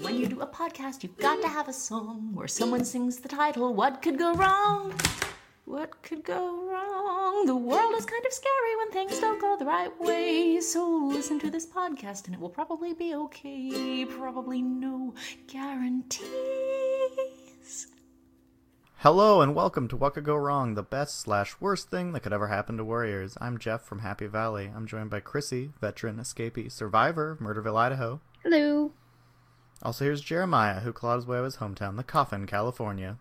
When you do a podcast, you've got to have a song where someone sings the title. What could go wrong? What could go wrong? The world is kind of scary when things don't go the right way. So listen to this podcast and it will probably be okay. Probably no guarantees. Hello and welcome to What Could Go Wrong, the best slash worst thing that could ever happen to Warriors. I'm Jeff from Happy Valley. I'm joined by Chrissy, veteran escapee, survivor of Murderville, Idaho. Hello. Also, here's Jeremiah, who clawed his way out of his hometown, the Coffin, California.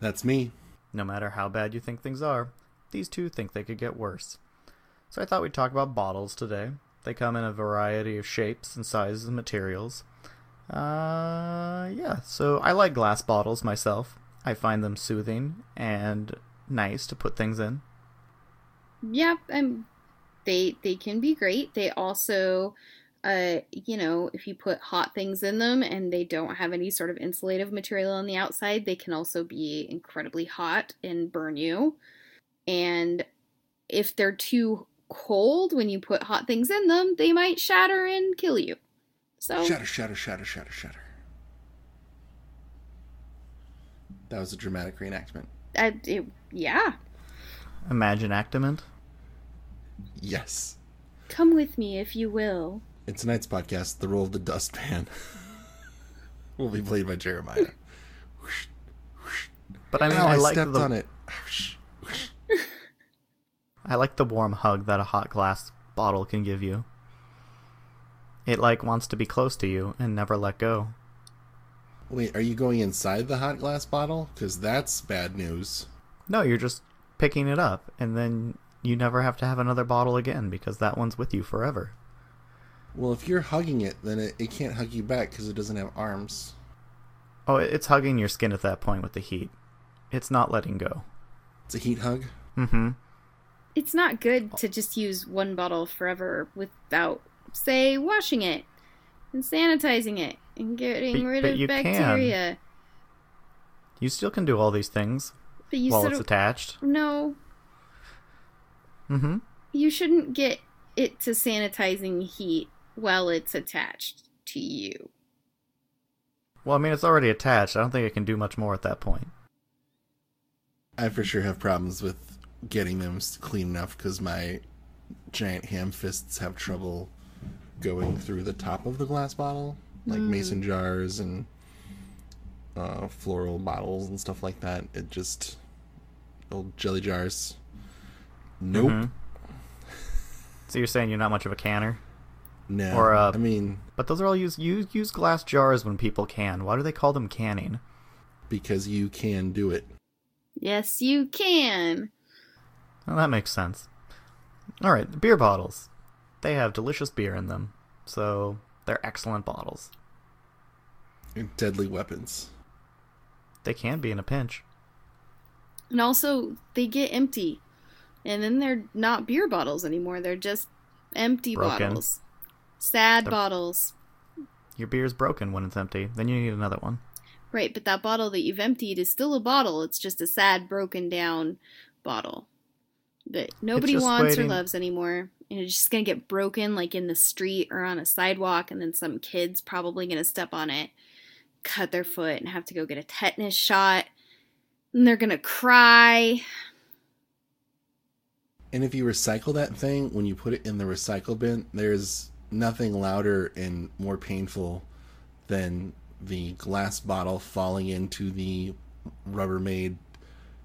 That's me. No matter how bad you think things are, these two think they could get worse. So I thought we'd talk about bottles today. They come in a variety of shapes and sizes and materials. Uh, yeah, so I like glass bottles myself. I find them soothing and nice to put things in. Yep, and they they can be great. They also, uh, you know, if you put hot things in them and they don't have any sort of insulative material on the outside, they can also be incredibly hot and burn you. And if they're too cold when you put hot things in them, they might shatter and kill you. So Shatter, shatter, shatter, shatter, shatter. That was a dramatic reenactment. I, it, yeah, Imagine Actament. Yes. come with me if you will. In tonight's podcast, the role of the dustpan will be played by Jeremiah. But I mean, Ow, I, I, like stepped the on it. I like the warm hug that a hot glass bottle can give you. It like wants to be close to you and never let go. Wait, are you going inside the hot glass bottle? Because that's bad news. No, you're just picking it up, and then you never have to have another bottle again because that one's with you forever. Well, if you're hugging it, then it, it can't hug you back because it doesn't have arms. Oh, it's hugging your skin at that point with the heat. It's not letting go. It's a heat hug. Mm-hmm. It's not good to just use one bottle forever without, say, washing it and sanitizing it and getting But- rid but of you can. bacteria. You still can do all these things But you while it's attached. no, Mm-hmm. you shouldn't get it to sanitizing heat while it's attached to you. Well, I mean, it's already attached. I don't think it can do much more at that point. I for sure have problems with getting them clean enough because my giant ham fists have trouble going through the top of the glass bottle, like mason jars and uh, floral bottles and stuff like that. It just old jelly jars. Nope. Mhm. So you're saying you're not much of a canner? No. Or, uh, I mean, But those are all used. You use glass jars when people can. Why do they call them canning? because you can do it. Yes, you can. Well, that makes sense. All right, beer bottles. They have delicious beer in them, so they're excellent bottles. And Deadly weapons. They can be in a pinch. And also, they get empty. And then they're not beer bottles anymore. They're just empty Broken. bottles. Sad They're- bottles. Your beer's broken when it's empty. Then you need another one. Right, but that bottle that you've emptied is still a bottle. It's just a sad, broken down bottle that nobody wants waiting- or loves anymore. And it's just gonna get broken like in the street or on a sidewalk, and then some kid's probably gonna step on it, cut their foot, and have to go get a tetanus shot. And they're gonna cry. And if you recycle that thing, when you put it in the recycle bin, there's nothing louder and more painful than the glass bottle falling into the Rubbermaid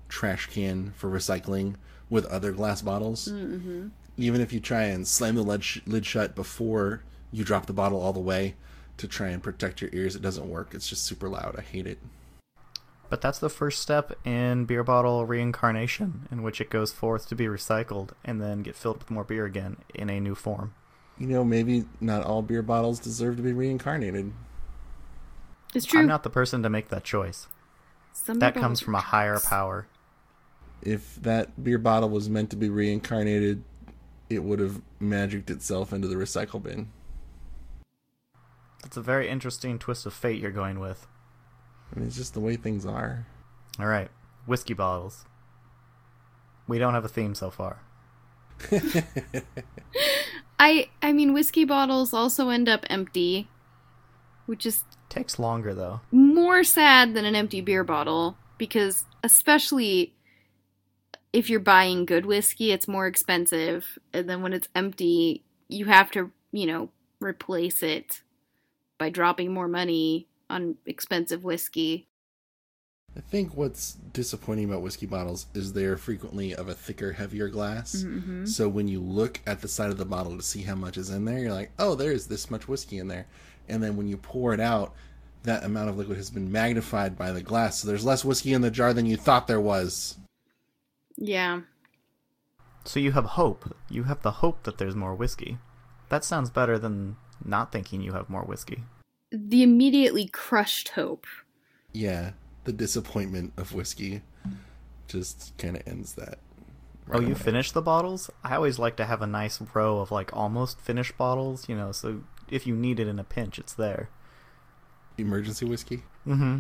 trash can for recycling with other glass bottles. Mm-hmm. Even if you try and slam the lid, sh- lid shut before you drop the bottle all the way to try and protect your ears, it doesn't work. It's just super loud. I hate it. But that's the first step in beer bottle reincarnation, in which it goes forth to be recycled and then get filled with more beer again in a new form. You know, maybe not all beer bottles deserve to be reincarnated. It's true. I'm not the person to make that choice. Some That comes from a higher drugs. power. if that beer bottle was meant to be reincarnated, it would have magicked itself into the recycle bin. That's a very interesting twist of fate you're going with. I mean, it's just the way things are. All right, whiskey bottles. We don't have a theme so far. I I mean whiskey bottles also end up empty. which is Takes longer though. more sad than an empty beer bottle because especially if you're buying good whiskey it's more expensive and then when it's empty you have to you know replace it by dropping more money on expensive whiskey I think what's disappointing about whiskey bottles is they're frequently of a thicker, heavier glass. mm-hmm. So when you look at the side of the bottle to see how much is in there, you're like, oh, there's this much whiskey in there. And then when you pour it out, that amount of liquid has been magnified by the glass. So there's less whiskey in the jar than you thought there was. yeah So you have hope. You have the hope that there's more whiskey. That sounds better than not thinking you have more whiskey. the immediately crushed hope Yeah, the disappointment of whiskey just kind of ends that. oh, you away. finished the bottles? I always like to have a nice row of like almost finished bottles, you know, so if you need it in a pinch, it's there. Emergency whiskey? Mm-hmm.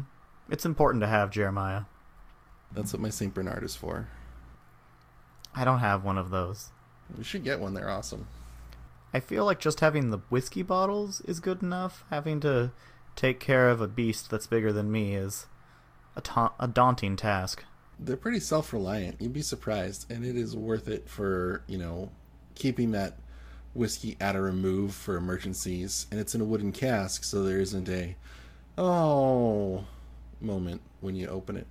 It's important to have, Jeremiah. That's what my St. Bernard is for. I don't have one of those. We should get one. They're awesome. I feel like just having the whiskey bottles is good enough. Having to take care of a beast that's bigger than me is a, ta- a daunting task. They're pretty self reliant. You'd be surprised. And it is worth it for, you know, keeping that whiskey at a remove for emergencies. And it's in a wooden cask, so there isn't a, oh, moment when you open it.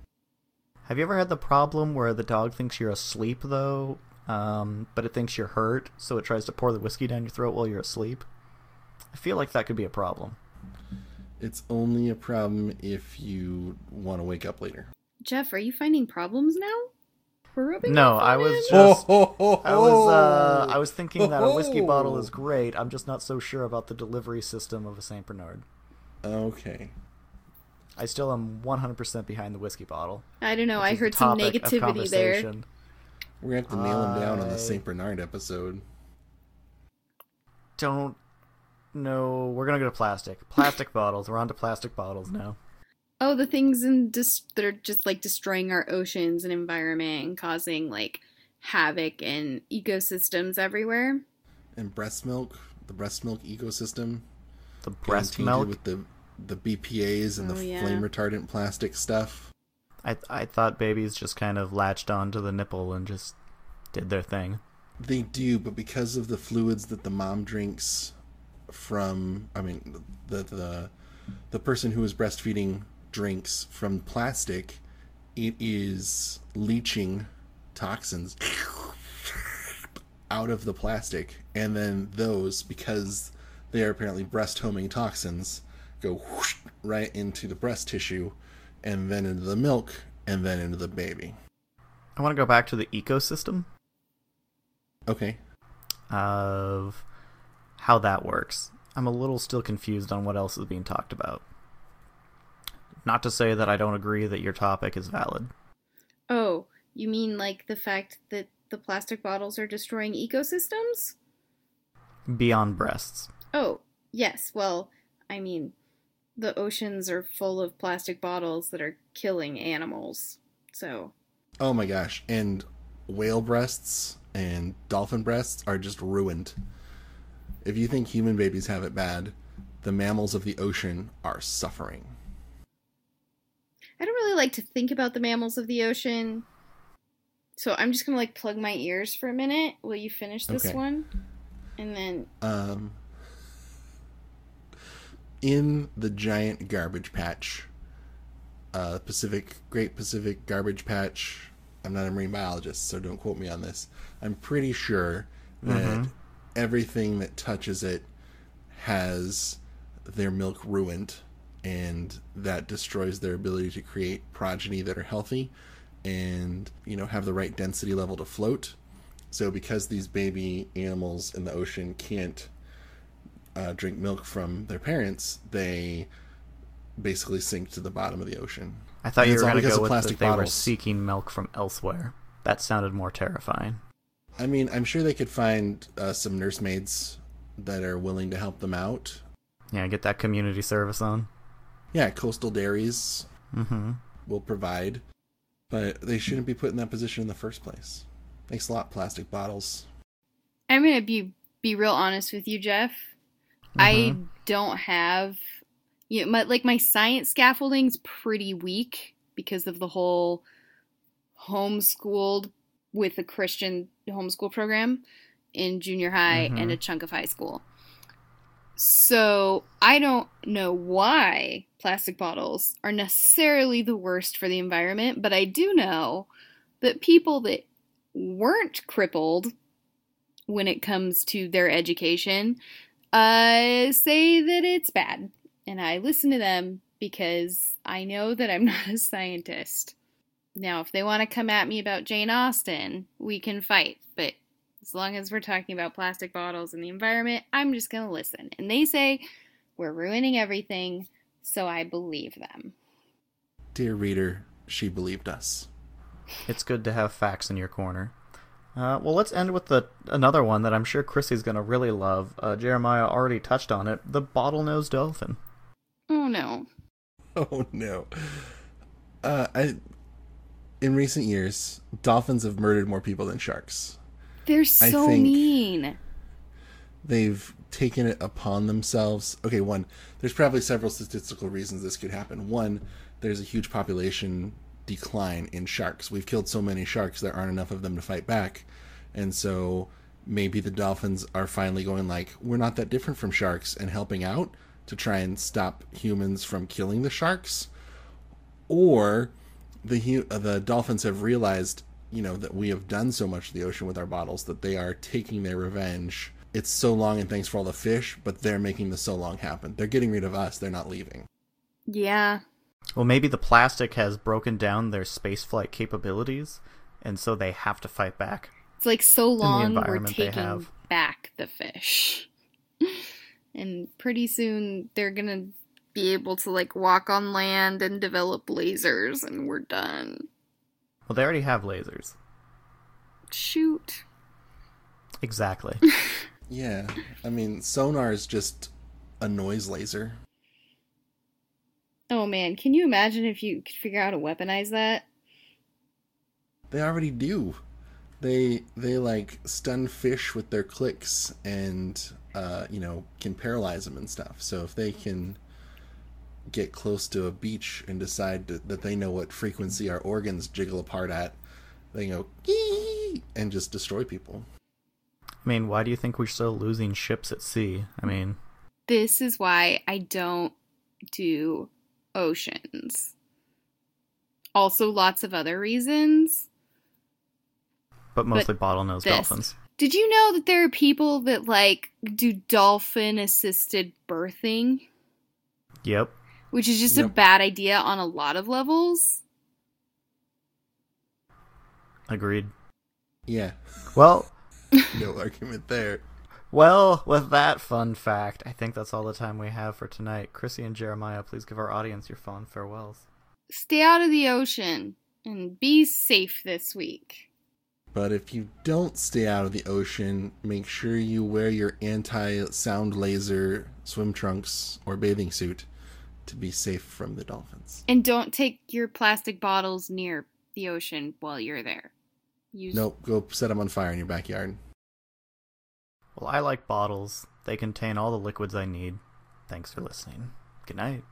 Have you ever had the problem where the dog thinks you're asleep though, um, but it thinks you're hurt, so it tries to pour the whiskey down your throat while you're asleep? I feel like that could be a problem. It's only a problem if you want to wake up later. jeff are you finding problems now No, I was him? just oh, I was uh, I was thinking that a whiskey bottle is great. I'm just not so sure about the delivery system of a Saint Bernard. Okay. I still am 100% behind the whiskey bottle. I don't know. I heard some negativity there. We're going to have to nail him down on the St. Bernard episode. Don't know. We're gonna go to plastic. Plastic bottles. We're on to plastic bottles now. Oh, the things in dis- that are just like destroying our oceans and environment and causing like havoc and ecosystems everywhere. And breast milk, the breast milk ecosystem. The breast milk. with the the BPA's and Oh, the yeah. flame retardant plastic stuff. I I thought babies just kind of latched onto the nipple and just did their thing. They do, but because of the fluids that the mom drinks from, I mean, the the the person who is breastfeeding drinks from plastic, it is leaching toxins out of the plastic, and then those, because they are apparently breast homing toxins, go whoosh right into the breast tissue, and then into the milk, and then into the baby. I want to go back to the ecosystem Okay. of how that works. I'm a little still confused on what else is being talked about. Not to say that I don't agree that your topic is valid. Oh, you mean like the fact that the plastic bottles are destroying ecosystems? Beyond breasts. Oh, yes. Well, I mean, the oceans are full of plastic bottles that are killing animals. So, Oh my gosh. And whale breasts and dolphin breasts are just ruined. If you think human babies have it bad, the mammals of the ocean are suffering. I don't really like to think about the mammals of the ocean. So, I'm just going to like plug my ears for a minute. Will you finish this Okay. one? And then Um, in the giant garbage patch, uh, Pacific Great Pacific Garbage Patch. I'm not a marine biologist, so don't quote me on this. I'm pretty sure that everything that touches it has their milk ruined, and that destroys their ability to create progeny that are healthy and you know have the right density level to float. So because these baby animals in the ocean can't uh, drink milk from their parents, they basically sink to the bottom of the ocean. I thought And you were going to go with that they were seeking milk from elsewhere. That sounded more terrifying. I mean, I'm sure they could find uh, some nursemaids that are willing to help them out. Yeah, get that community service on. Yeah, coastal dairies Mm-hmm. will provide, but they shouldn't be put in that position in the first place. Thanks a lot, plastic bottles. I'm going to be be real honest with you, Jeff. I don't have you know, my, like my science scaffolding's pretty weak because of the whole homeschooled with a Christian homeschool program in junior high Mhm. and a chunk of high school. So I don't know why plastic bottles are necessarily the worst for the environment, but I do know that people that weren't crippled when it comes to their education uh, say that it's bad. And I listen to them because I know that I'm not a scientist. Now, if they want to come at me about Jane Austen, we can fight. But as long as we're talking about plastic bottles and the environment, I'm just going to listen. And they say we're ruining everything, so I believe them. Dear reader, she believed us. It's good to have facts in your corner. Uh, well, let's end with the another one that I'm sure Chrissy's gonna really love. Uh, Jeremiah already touched on it: the bottlenose dolphin. Oh no. Oh no. Uh, I. In recent years, dolphins have murdered more people than sharks. They're so mean. They've taken it upon themselves. Okay, one, there's probably several statistical reasons this could happen. One, there's a huge population decline in sharks. We've killed so many sharks, there aren't enough of them to fight back. And so maybe the dolphins are finally going like, we're not that different from sharks and helping out to try and stop humans from killing the sharks. Or the uh, the dolphins have realized, you know, that we have done so much to the ocean with our bottles that they are taking their revenge. It's so long and thanks for all the fish, but they're making the so long happen. They're getting rid of us. They're not leaving. Yeah. Well, maybe the plastic has broken down their spaceflight capabilities, and so they have to fight back. It's like so long we're environment they taking have. back the fish. and pretty soon they're gonna be able to like walk on land and develop lasers and we're done. Well, they already have lasers. Shoot. Exactly. Yeah. I mean, sonar is just a noise laser. Oh man, can you imagine if you could figure out how to weaponize that? They already do. They they like stun fish with their clicks and uh, you know can paralyze them and stuff. So if they can get close to a beach and decide to, that they know what frequency our organs jiggle apart at, they go "Ee!" and just destroy people. I mean, why do you think we're still losing ships at sea? I mean, This is why I don't do oceans. Also, lots of other reasons. but mostly bottlenose this. dolphins. Did you know that there are people that like do dolphin assisted birthing? Yep. Which is just a bad idea on a lot of levels. Agreed. Yeah, Well, no argument there. well, with that fun fact, I think that's all the time we have for tonight. Chrissy and Jeremiah, please give our audience your fond farewells. Stay out of the ocean and be safe this week. But if you don't stay out of the ocean, make sure you wear your anti sound laser swim trunks or bathing suit to be safe from the dolphins. And don't take your plastic bottles near the ocean while you're there. Use Nope, go set them on fire in your backyard. Well, I like bottles. They contain all the liquids I need. Thanks for listening. Good night.